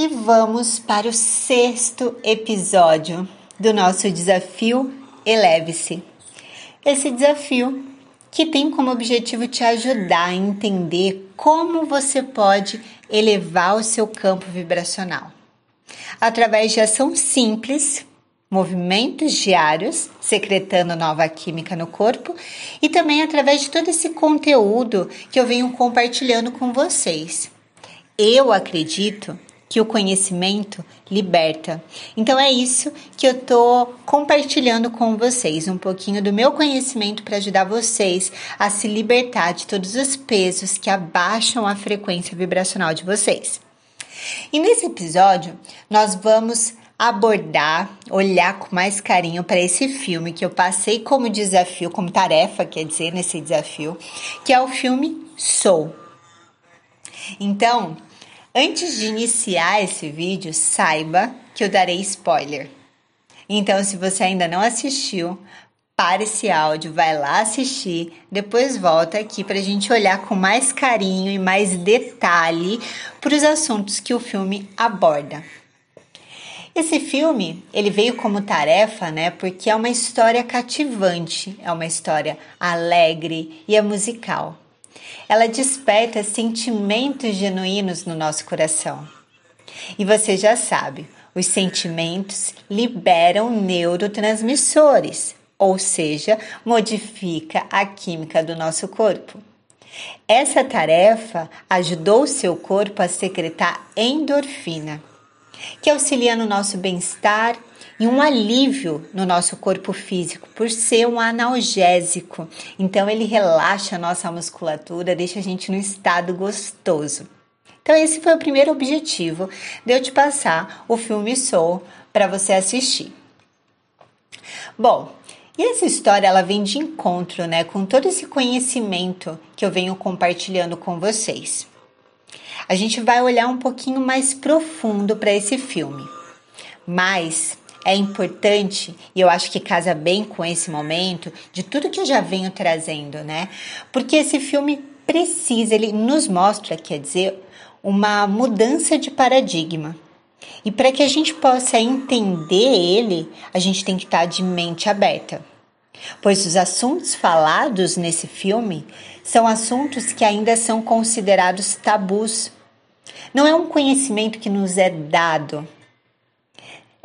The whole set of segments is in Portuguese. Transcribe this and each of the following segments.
E vamos para o sexto episódio do nosso desafio Eleve-se. Esse desafio que tem como objetivo te ajudar a entender como você pode elevar o seu campo vibracional. Através de ação simples, movimentos diários, secretando nova química no corpo, e também através de todo esse conteúdo que eu venho compartilhando com vocês. Eu acredito que o conhecimento liberta. Então é isso que eu tô compartilhando com vocês, um pouquinho do meu conhecimento para ajudar vocês a se libertar de todos os pesos que abaixam a frequência vibracional de vocês. E nesse episódio, nós vamos abordar, olhar com mais carinho para esse filme que eu passei como desafio, como tarefa, quer dizer, nesse desafio, que é o filme Soul. Então, Antes de iniciar esse vídeo, saiba que eu darei spoiler. Então, se você ainda não assistiu, para esse áudio, vai lá assistir, depois volta aqui para a gente olhar com mais carinho e mais detalhe para os assuntos que o filme aborda. Esse filme, ele veio como tarefa, né? Porque é uma história cativante, é uma história alegre e é musical ela desperta sentimentos genuínos no nosso coração. E você já sabe, os sentimentos liberam neurotransmissores, ou seja, modifica a química do nosso corpo. Essa tarefa ajudou o seu corpo a secretar endorfina, que auxilia no nosso bem-estar e um alívio no nosso corpo físico por ser um analgésico. Então ele relaxa a nossa musculatura, deixa a gente num estado gostoso. Então esse foi o primeiro objetivo de eu te passar o filme Soul para você assistir. Bom, e essa história ela vem de encontro, né, com todo esse conhecimento que eu venho compartilhando com vocês. A gente vai olhar um pouquinho mais profundo para esse filme. Mas é importante, e eu acho que casa bem com esse momento, de tudo que eu já venho trazendo, né? Porque esse filme precisa, ele nos mostra, quer dizer, uma mudança de paradigma. E para que a gente possa entender ele, a gente tem que estar de mente aberta. Pois os assuntos falados nesse filme são assuntos que ainda são considerados tabus. Não é um conhecimento que nos é dado,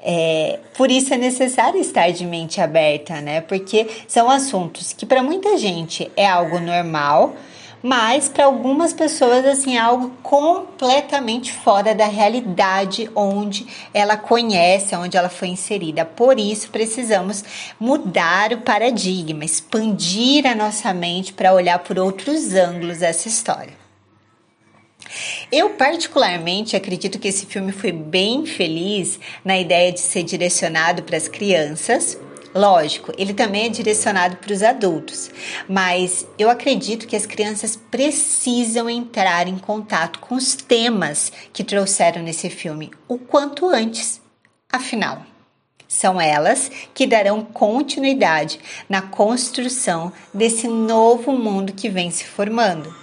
é, por isso é necessário estar de mente aberta, né? Porque são assuntos que para muita gente é algo normal, mas para algumas pessoas assim é algo completamente fora da realidade onde ela conhece, onde ela foi inserida. Por isso precisamos mudar o paradigma, expandir a nossa mente para olhar por outros ângulos essa história. Eu, particularmente, acredito que esse filme foi bem feliz na ideia de ser direcionado para as crianças. Lógico, ele também é direcionado para os adultos, mas eu acredito que as crianças precisam entrar em contato com os temas que trouxeram nesse filme o quanto antes. Afinal, são elas que darão continuidade na construção desse novo mundo que vem se formando.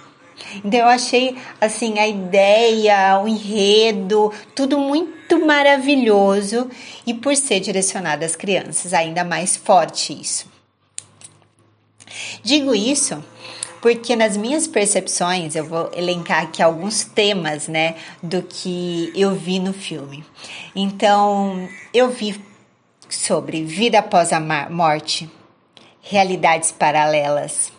Então eu achei assim a ideia, o enredo, tudo muito maravilhoso e por ser direcionado às crianças, ainda mais forte isso. Digo isso porque nas minhas percepções, eu vou elencar aqui alguns temas, né, do que eu vi no filme. Então, eu vi sobre vida após a morte, realidades paralelas,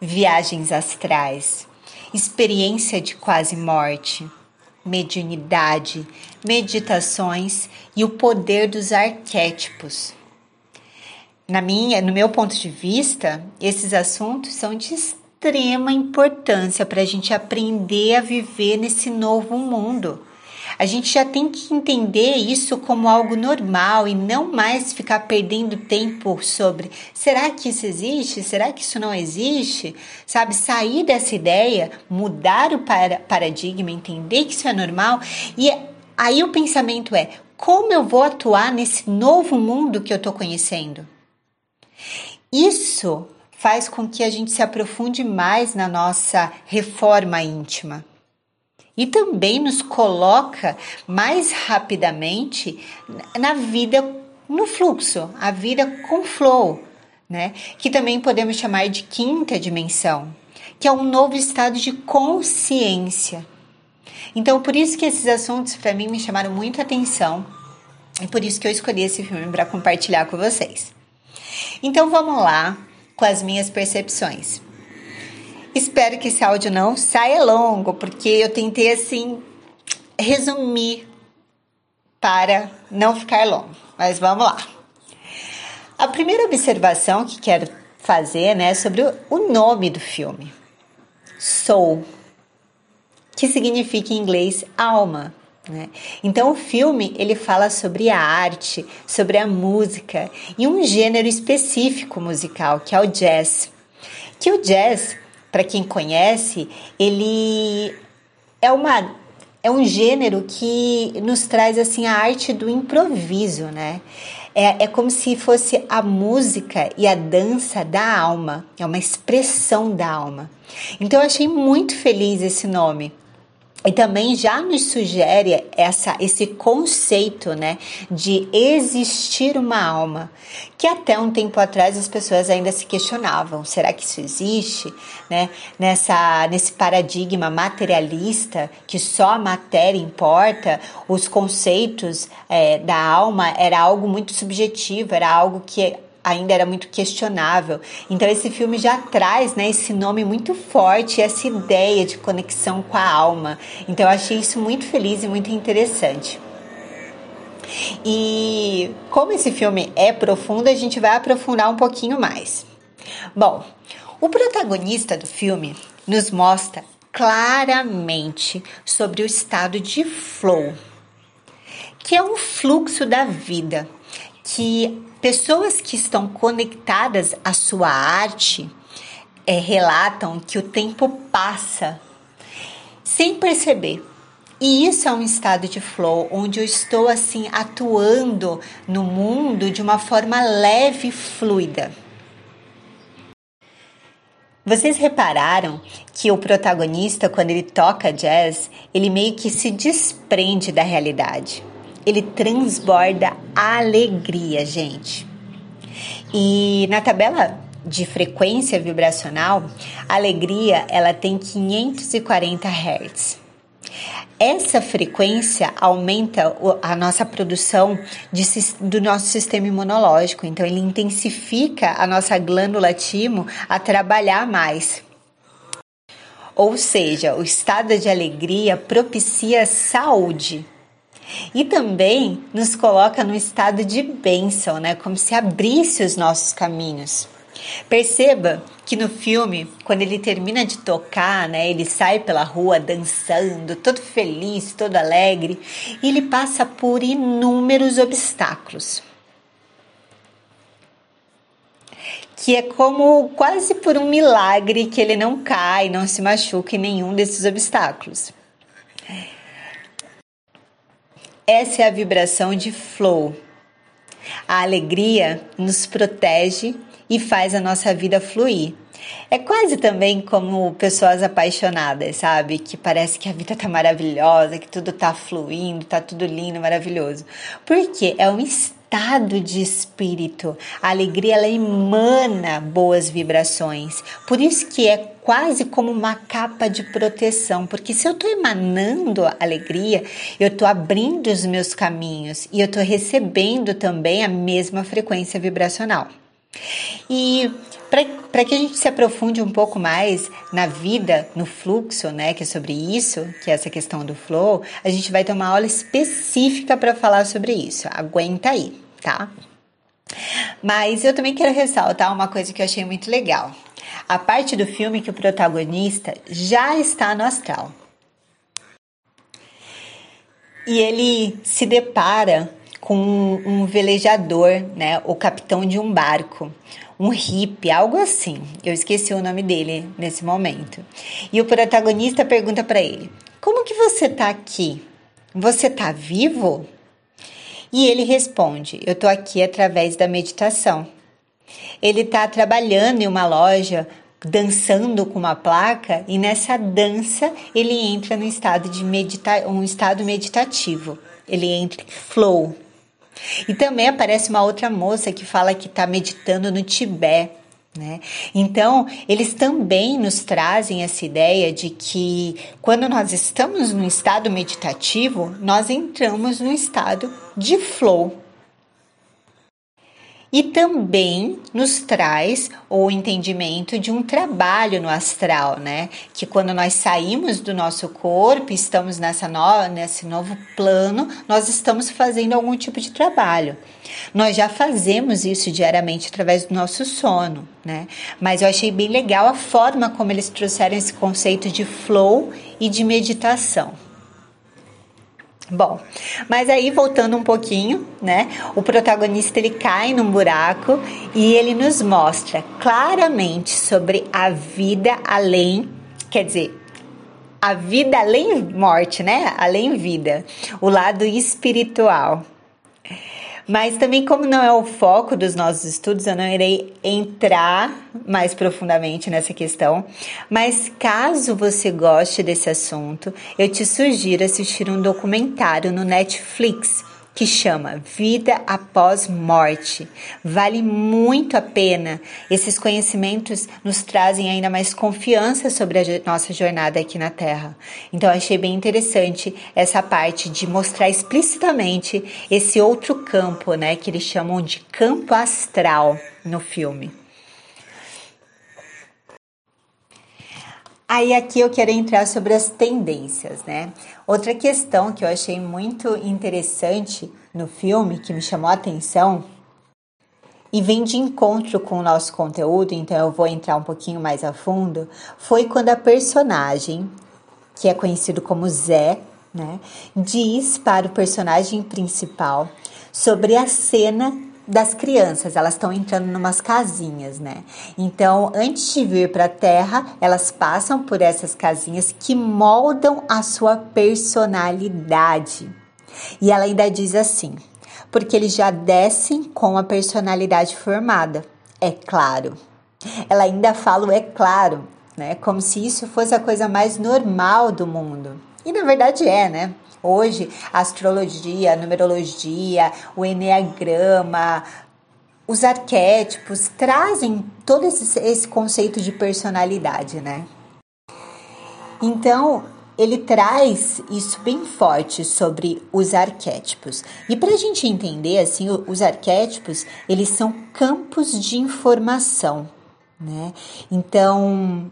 viagens astrais, experiência de quase morte, mediunidade, meditações e o poder dos arquétipos. Na minha, no meu ponto de vista, esses assuntos são de extrema importância para a gente aprender a viver nesse novo mundo a gente já tem que entender isso como algo normal e não mais ficar perdendo tempo sobre será que isso existe? Será que isso não existe? Sabe, sair dessa ideia, mudar o paradigma, entender que isso é normal e aí o pensamento é como eu vou atuar nesse novo mundo que eu estou conhecendo? Isso faz com que a gente se aprofunde mais na nossa reforma íntima. E também nos coloca mais rapidamente na vida no fluxo, a vida com flow, né? Que também podemos chamar de quinta dimensão, que é um novo estado de consciência. Então, por isso que esses assuntos para mim me chamaram muita atenção e por isso que eu escolhi esse filme para compartilhar com vocês. Então, vamos lá com as minhas percepções. Espero que esse áudio não saia longo, porque eu tentei assim resumir para não ficar longo. Mas vamos lá. A primeira observação que quero fazer, né, é sobre o nome do filme. Soul, que significa em inglês alma. Né? Então o filme ele fala sobre a arte, sobre a música e um gênero específico musical que é o jazz. Que o jazz para quem conhece, ele é uma é um gênero que nos traz assim a arte do improviso, né? É, é como se fosse a música e a dança da alma, é uma expressão da alma. Então eu achei muito feliz esse nome, e também já nos sugere essa, esse conceito né, de existir uma alma, que até um tempo atrás as pessoas ainda se questionavam: será que isso existe? Né? Nessa, nesse paradigma materialista que só a matéria importa, os conceitos é, da alma era algo muito subjetivo, era algo que ainda era muito questionável. Então esse filme já traz, né, esse nome muito forte, essa ideia de conexão com a alma. Então eu achei isso muito feliz e muito interessante. E como esse filme é profundo, a gente vai aprofundar um pouquinho mais. Bom, o protagonista do filme nos mostra claramente sobre o estado de flow, que é um fluxo da vida que pessoas que estão conectadas à sua arte é, relatam que o tempo passa sem perceber. E isso é um estado de flow, onde eu estou assim atuando no mundo de uma forma leve e fluida. Vocês repararam que o protagonista, quando ele toca jazz, ele meio que se desprende da realidade ele transborda alegria, gente. E na tabela de frequência vibracional, a alegria ela tem 540 Hz. Essa frequência aumenta a nossa produção de, do nosso sistema imunológico, então ele intensifica a nossa glândula timo a trabalhar mais. Ou seja, o estado de alegria propicia saúde, e também nos coloca no estado de bênção, né? Como se abrisse os nossos caminhos. Perceba que no filme, quando ele termina de tocar, né, ele sai pela rua dançando, todo feliz, todo alegre, e ele passa por inúmeros obstáculos. Que é como quase por um milagre que ele não cai, não se machuca em nenhum desses obstáculos. Essa é a vibração de flow. A alegria nos protege e faz a nossa vida fluir. É quase também como pessoas apaixonadas, sabe? Que parece que a vida tá maravilhosa, que tudo tá fluindo, tá tudo lindo, maravilhoso. Porque é um estado de espírito. A alegria ela emana boas vibrações. Por isso que é quase como uma capa de proteção, porque se eu estou emanando alegria, eu estou abrindo os meus caminhos e eu estou recebendo também a mesma frequência vibracional. E para que a gente se aprofunde um pouco mais na vida, no fluxo, né, que é sobre isso, que é essa questão do flow, a gente vai ter uma aula específica para falar sobre isso. Aguenta aí, tá? Mas eu também quero ressaltar uma coisa que eu achei muito legal. A parte do filme que o protagonista já está no astral. E ele se depara com um velejador, né, o capitão de um barco, um hippie, algo assim. Eu esqueci o nome dele nesse momento. E o protagonista pergunta para ele: "Como que você tá aqui? Você tá vivo?" E ele responde: "Eu tô aqui através da meditação." Ele está trabalhando em uma loja dançando com uma placa e nessa dança ele entra no estado de medita um estado meditativo. Ele entra em flow. E também aparece uma outra moça que fala que está meditando no Tibete. Né? Então, eles também nos trazem essa ideia de que quando nós estamos no estado meditativo, nós entramos no estado de flow, e também nos traz o entendimento de um trabalho no astral, né? Que quando nós saímos do nosso corpo, estamos nessa no, nesse novo plano, nós estamos fazendo algum tipo de trabalho. Nós já fazemos isso diariamente através do nosso sono, né? Mas eu achei bem legal a forma como eles trouxeram esse conceito de flow e de meditação. Bom, mas aí voltando um pouquinho, né? O protagonista ele cai num buraco e ele nos mostra claramente sobre a vida além, quer dizer, a vida além morte, né? Além vida, o lado espiritual. Mas também, como não é o foco dos nossos estudos, eu não irei entrar mais profundamente nessa questão. Mas caso você goste desse assunto, eu te sugiro assistir um documentário no Netflix que chama Vida Após Morte. Vale muito a pena. Esses conhecimentos nos trazem ainda mais confiança sobre a nossa jornada aqui na Terra. Então, achei bem interessante essa parte de mostrar explicitamente esse outro campo, né, que eles chamam de campo astral no filme. Aí aqui eu quero entrar sobre as tendências, né? Outra questão que eu achei muito interessante no filme, que me chamou a atenção, e vem de encontro com o nosso conteúdo, então eu vou entrar um pouquinho mais a fundo, foi quando a personagem, que é conhecido como Zé, né, diz para o personagem principal sobre a cena das crianças, elas estão entrando numas casinhas, né? Então, antes de vir para a Terra, elas passam por essas casinhas que moldam a sua personalidade. E ela ainda diz assim: porque eles já descem com a personalidade formada. É claro. Ela ainda fala, é claro, né? Como se isso fosse a coisa mais normal do mundo. E na verdade é, né? Hoje, a astrologia, a numerologia, o enneagrama, os arquétipos trazem todo esse, esse conceito de personalidade, né? Então, ele traz isso bem forte sobre os arquétipos. E para a gente entender, assim, os arquétipos, eles são campos de informação, né? Então,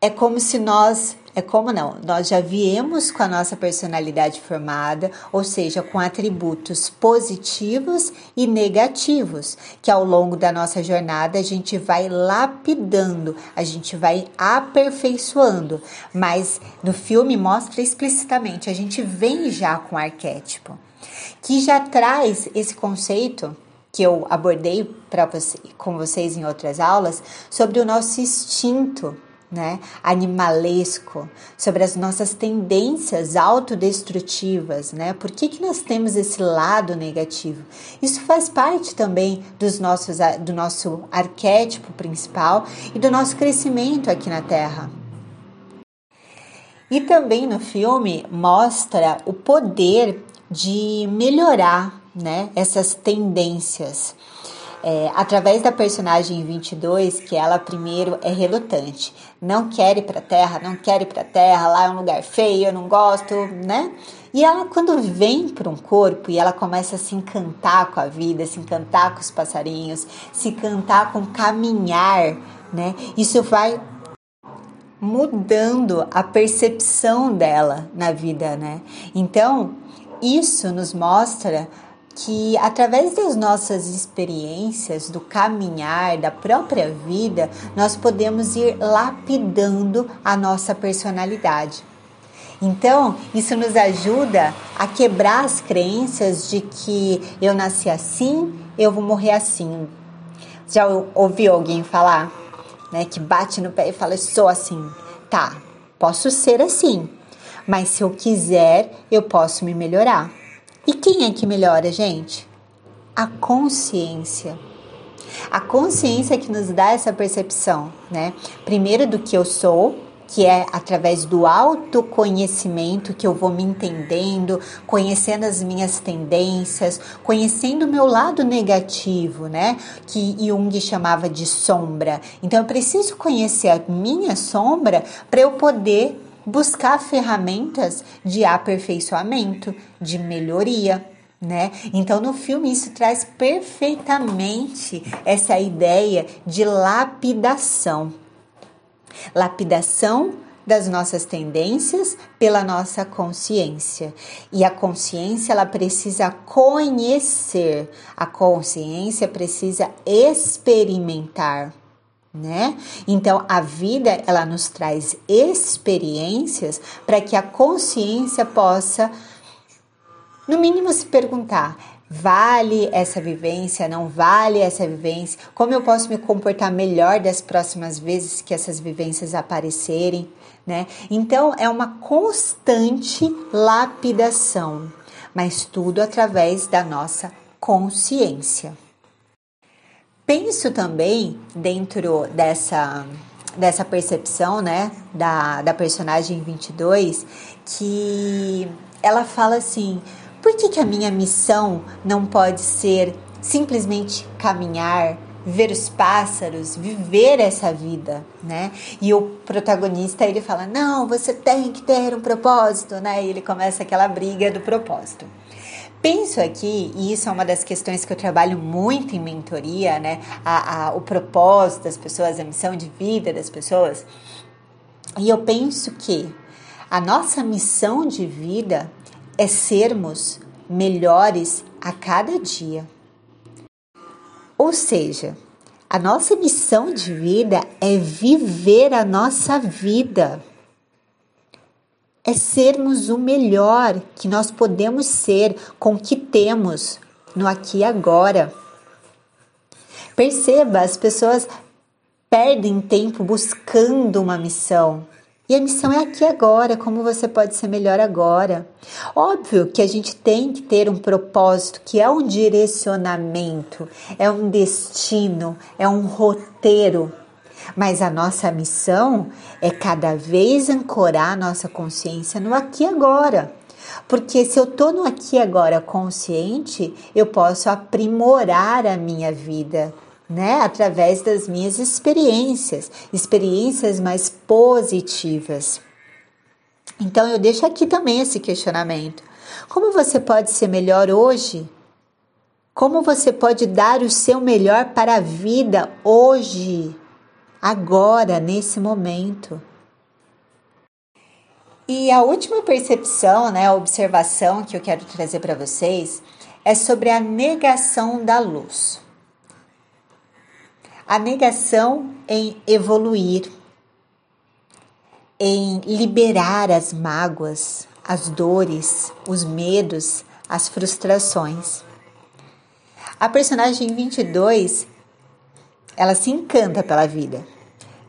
é como se nós é como não, nós já viemos com a nossa personalidade formada, ou seja, com atributos positivos e negativos, que ao longo da nossa jornada a gente vai lapidando, a gente vai aperfeiçoando. Mas no filme mostra explicitamente, a gente vem já com arquétipo, que já traz esse conceito que eu abordei para você, com vocês em outras aulas sobre o nosso instinto né, animalesco, sobre as nossas tendências autodestrutivas, né? Por que, que nós temos esse lado negativo? Isso faz parte também dos nossos, do nosso arquétipo principal e do nosso crescimento aqui na Terra. E também no filme mostra o poder de melhorar né, essas tendências é, através da personagem 22, que ela primeiro é relutante, não quer ir para Terra, não quer ir para Terra, lá é um lugar feio, eu não gosto, né? E ela, quando vem para um corpo e ela começa a se encantar com a vida, se encantar com os passarinhos, se encantar com caminhar, né? Isso vai mudando a percepção dela na vida, né? Então, isso nos mostra que através das nossas experiências, do caminhar, da própria vida, nós podemos ir lapidando a nossa personalidade. Então, isso nos ajuda a quebrar as crenças de que eu nasci assim, eu vou morrer assim. Já ouviu alguém falar, né, que bate no pé e fala: "Sou assim". Tá, posso ser assim, mas se eu quiser, eu posso me melhorar. E quem é que melhora, gente? A consciência. A consciência que nos dá essa percepção, né? Primeiro do que eu sou, que é através do autoconhecimento que eu vou me entendendo, conhecendo as minhas tendências, conhecendo o meu lado negativo, né? Que Jung chamava de sombra. Então eu preciso conhecer a minha sombra para eu poder buscar ferramentas de aperfeiçoamento, de melhoria, né? Então no filme isso traz perfeitamente essa ideia de lapidação lapidação das nossas tendências pela nossa consciência. E a consciência ela precisa conhecer, a consciência precisa experimentar, né? Então a vida ela nos traz experiências para que a consciência possa no mínimo se perguntar: Vale essa vivência? Não vale essa vivência? Como eu posso me comportar melhor das próximas vezes que essas vivências aparecerem? Né? Então é uma constante lapidação, mas tudo através da nossa consciência. Penso também dentro dessa dessa percepção, né, da, da personagem 22, que ela fala assim: por que, que a minha missão não pode ser simplesmente caminhar, ver os pássaros, viver essa vida, né? E o protagonista ele fala: "Não, você tem que ter um propósito", né? E ele começa aquela briga do propósito. Penso aqui, e isso é uma das questões que eu trabalho muito em mentoria, né? A, a, o propósito das pessoas, a missão de vida das pessoas. E eu penso que a nossa missão de vida é sermos melhores a cada dia. Ou seja, a nossa missão de vida é viver a nossa vida. É sermos o melhor que nós podemos ser com o que temos no aqui e agora. Perceba, as pessoas perdem tempo buscando uma missão e a missão é aqui agora, como você pode ser melhor agora. Óbvio que a gente tem que ter um propósito, que é um direcionamento, é um destino, é um roteiro. Mas a nossa missão é cada vez ancorar a nossa consciência no aqui e agora. Porque se eu estou no aqui e agora consciente, eu posso aprimorar a minha vida, né, através das minhas experiências, experiências mais positivas. Então eu deixo aqui também esse questionamento. Como você pode ser melhor hoje? Como você pode dar o seu melhor para a vida hoje, agora, nesse momento? E a última percepção, né, a observação que eu quero trazer para vocês é sobre a negação da luz a negação em evoluir, em liberar as mágoas, as dores, os medos, as frustrações. A personagem 22, ela se encanta pela vida.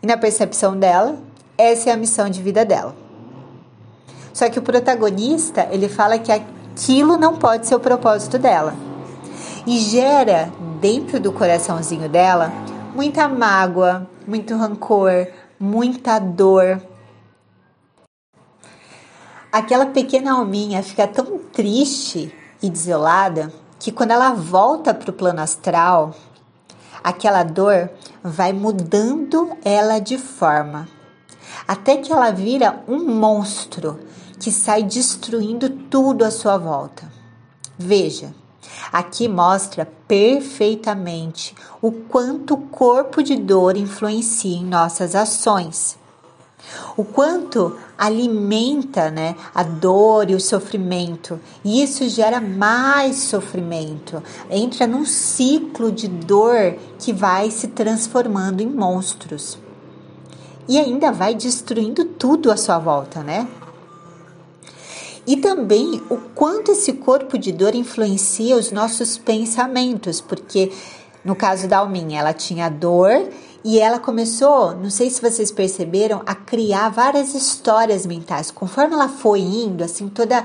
Na percepção dela, essa é a missão de vida dela. Só que o protagonista, ele fala que aquilo não pode ser o propósito dela. E gera dentro do coraçãozinho dela muita mágoa, muito rancor, muita dor. Aquela pequena alminha fica tão triste e desolada que quando ela volta para o plano astral, aquela dor vai mudando ela de forma, até que ela vira um monstro que sai destruindo tudo à sua volta. Veja, Aqui mostra perfeitamente o quanto o corpo de dor influencia em nossas ações. O quanto alimenta né, a dor e o sofrimento, e isso gera mais sofrimento, entra num ciclo de dor que vai se transformando em monstros. E ainda vai destruindo tudo à sua volta, né? E também o quanto esse corpo de dor influencia os nossos pensamentos, porque no caso da Alminha, ela tinha dor e ela começou, não sei se vocês perceberam, a criar várias histórias mentais. Conforme ela foi indo, assim, toda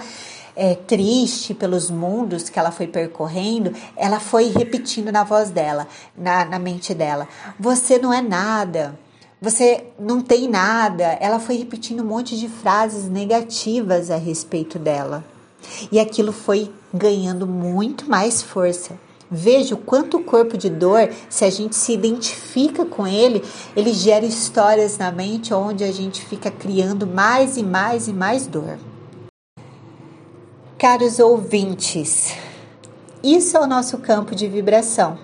é, triste pelos mundos que ela foi percorrendo, ela foi repetindo na voz dela, na, na mente dela: Você não é nada, você não tem nada. Ela foi repetindo um monte de frases negativas a respeito dela. E aquilo foi ganhando muito mais força. Veja o quanto o corpo de dor, se a gente se identifica com ele, ele gera histórias na mente onde a gente fica criando mais e mais e mais dor. Caros ouvintes, isso é o nosso campo de vibração.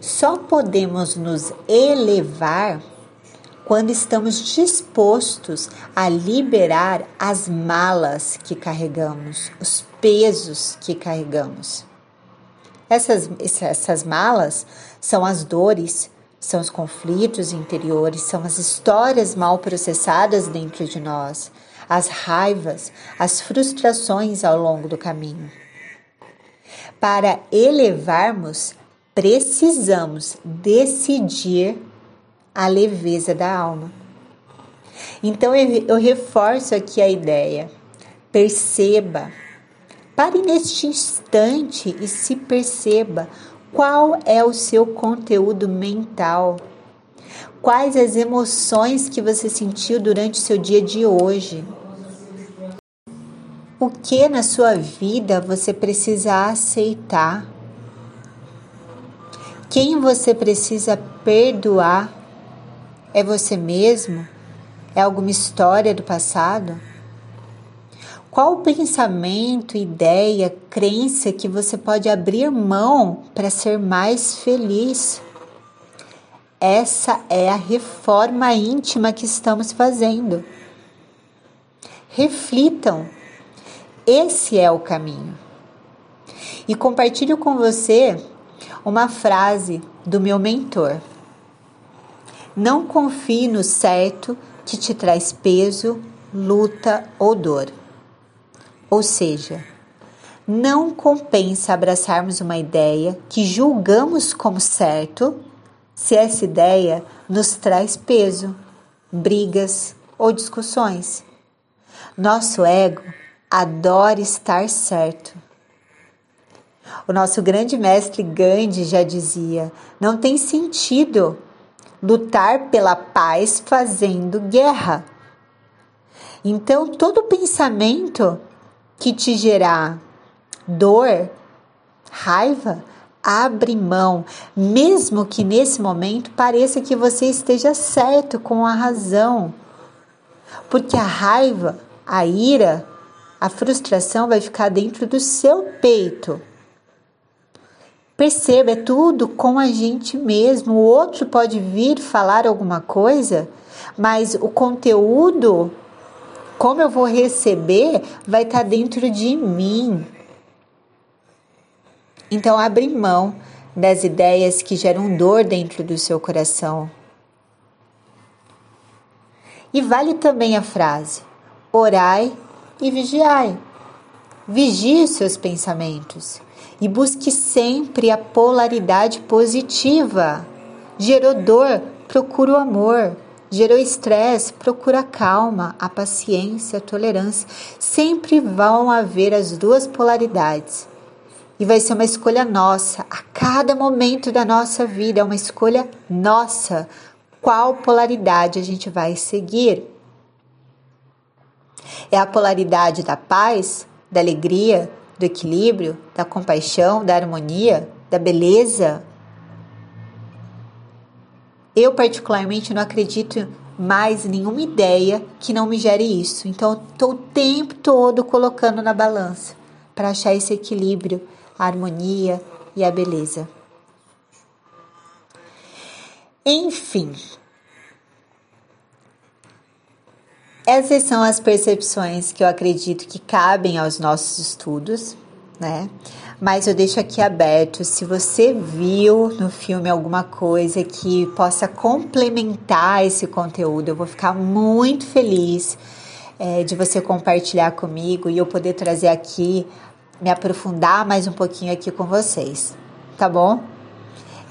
Só podemos nos elevar quando estamos dispostos a liberar as malas que carregamos, os pesos que carregamos. Essas, essas malas são as dores, são os conflitos interiores, são as histórias mal processadas dentro de nós, as raivas, as frustrações ao longo do caminho. Para elevarmos, precisamos decidir a leveza da alma. Então eu, eu reforço aqui a ideia. Perceba, pare neste instante e se perceba qual é o seu conteúdo mental. Quais as emoções que você sentiu durante o seu dia de hoje? O que na sua vida você precisa aceitar? Quem você precisa perdoar é você mesmo? É alguma história do passado? Qual pensamento, ideia, crença que você pode abrir mão para ser mais feliz? Essa é a reforma íntima que estamos fazendo. Reflitam. Esse é o caminho. E compartilho com você uma frase do meu mentor. Não confie no certo que te traz peso, luta ou dor. Ou seja, não compensa abraçarmos uma ideia que julgamos como certo se essa ideia nos traz peso, brigas ou discussões. Nosso ego adora estar certo. O nosso grande mestre Gandhi já dizia: não tem sentido lutar pela paz fazendo guerra. Então, todo pensamento que te gerar dor, raiva, abre mão, mesmo que nesse momento pareça que você esteja certo com a razão. Porque a raiva, a ira, a frustração vai ficar dentro do seu peito. Perceba, é tudo com a gente mesmo. O outro pode vir falar alguma coisa, mas o conteúdo, como eu vou receber, vai estar dentro de mim. Então, abre mão das ideias que geram dor dentro do seu coração. E vale também a frase: orai e vigiai. Vigie seus pensamentos e busque sempre a polaridade positiva. Gerou dor, procura o amor. Gerou estresse, procura calma, a paciência, a tolerância. Sempre vão haver as duas polaridades. E vai ser uma escolha nossa, a cada momento da nossa vida, é uma escolha nossa. Qual polaridade a gente vai seguir? É a polaridade da paz, da alegria, do equilíbrio, da compaixão, da harmonia, da beleza. Eu, particularmente, não acredito mais em nenhuma ideia que não me gere isso. Então, estou o tempo todo colocando na balança para achar esse equilíbrio, a harmonia e a beleza. Enfim, Essas são as percepções que eu acredito que cabem aos nossos estudos, né? Mas eu deixo aqui aberto se você viu no filme alguma coisa que possa complementar esse conteúdo, eu vou ficar muito feliz é, de você compartilhar comigo e eu poder trazer aqui, me aprofundar mais um pouquinho aqui com vocês, tá bom?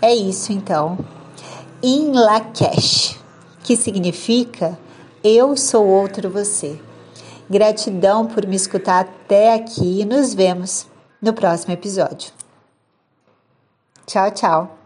É isso então. In Lakesh, que significa eu sou outro você. Gratidão por me escutar até aqui e nos vemos no próximo episódio. Tchau, tchau.